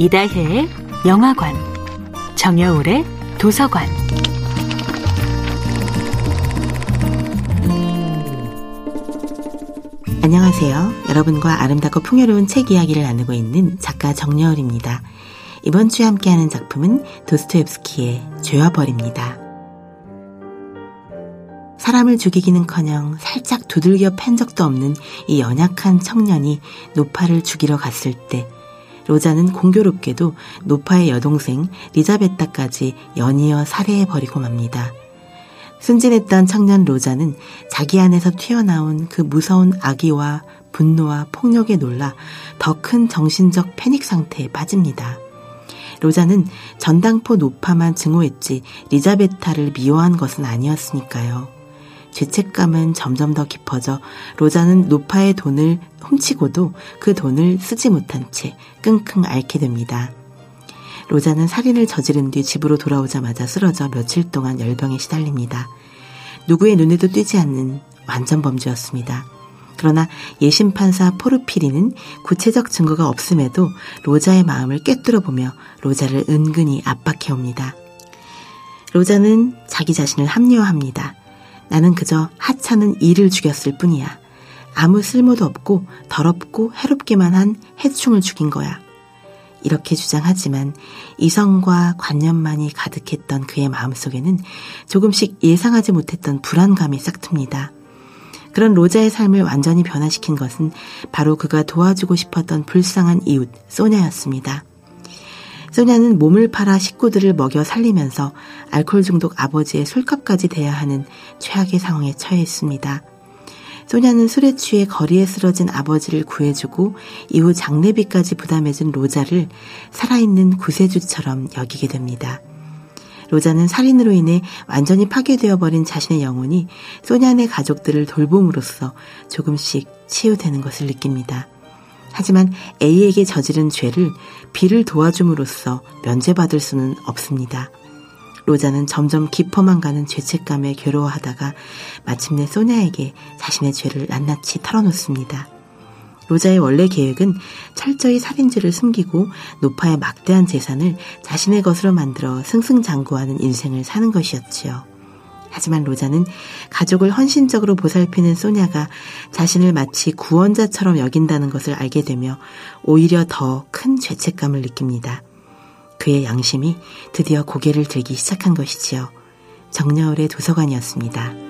이다혜의 영화관, 정여울의 도서관. 안녕하세요. 여러분과 아름답고 풍요로운 책 이야기를 나누고 있는 작가 정여울입니다. 이번 주에 함께하는 작품은 도스토옙스키의 죄와 벌입니다. 사람을 죽이기는커녕 살짝 두들겨 팬 적도 없는 이 연약한 청년이 노파를 죽이러 갔을 때 로자는 공교롭게도 노파의 여동생 리자베타까지 연이어 살해해버리고 맙니다. 순진했던 청년 로자는 자기 안에서 튀어나온 그 무서운 악의와 분노와 폭력에 놀라 더 큰 정신적 패닉 상태에 빠집니다. 로자는 전당포 노파만 증오했지 리자베타를 미워한 것은 아니었으니까요. 죄책감은 점점 더 깊어져 로자는 노파의 돈을 훔치고도 그 돈을 쓰지 못한 채 끙끙 앓게 됩니다. 로자는 살인을 저지른 뒤 집으로 돌아오자마자 쓰러져 며칠 동안 열병에 시달립니다. 누구의 눈에도 띄지 않는 완전 범죄였습니다. 그러나 예심판사 포르피리는 구체적 증거가 없음에도 로자의 마음을 꿰뚫어 보며 로자를 은근히 압박해옵니다. 로자는 자기 자신을 합리화합니다. 나는 그저 하찮은 이를 죽였을 뿐이야. 아무 쓸모도 없고 더럽고 해롭기만 한 해충을 죽인 거야. 이렇게 주장하지만 이성과 관념만이 가득했던 그의 마음속에는 조금씩 예상하지 못했던 불안감이 싹틉니다. 그런 로자의 삶을 완전히 변화시킨 것은 바로 그가 도와주고 싶었던 불쌍한 이웃 소냐였습니다. 소냐는 몸을 팔아 식구들을 먹여 살리면서 알코올 중독 아버지의 술값까지 대야 하는 최악의 상황에 처해 있습니다. 소냐는 술에 취해 거리에 쓰러진 아버지를 구해주고 이후 장례비까지 부담해준 로자를 살아있는 구세주처럼 여기게 됩니다. 로자는 살인으로 인해 완전히 파괴되어 버린 자신의 영혼이 소냐네 가족들을 돌봄으로써 조금씩 치유되는 것을 느낍니다. 하지만 A에게 저지른 죄를 B를 도와줌으로써 면제받을 수는 없습니다. 로자는 점점 깊어만 가는 죄책감에 괴로워하다가 마침내 소냐에게 자신의 죄를 낱낱이 털어놓습니다. 로자의 원래 계획은 철저히 살인죄를 숨기고 노파의 막대한 재산을 자신의 것으로 만들어 승승장구하는 인생을 사는 것이었지요. 하지만 로자는 가족을 헌신적으로 보살피는 소냐가 자신을 마치 구원자처럼 여긴다는 것을 알게 되며 오히려 더 큰 죄책감을 느낍니다. 그의 양심이 드디어 고개를 들기 시작한 것이지요. 정여울의 도서관이었습니다.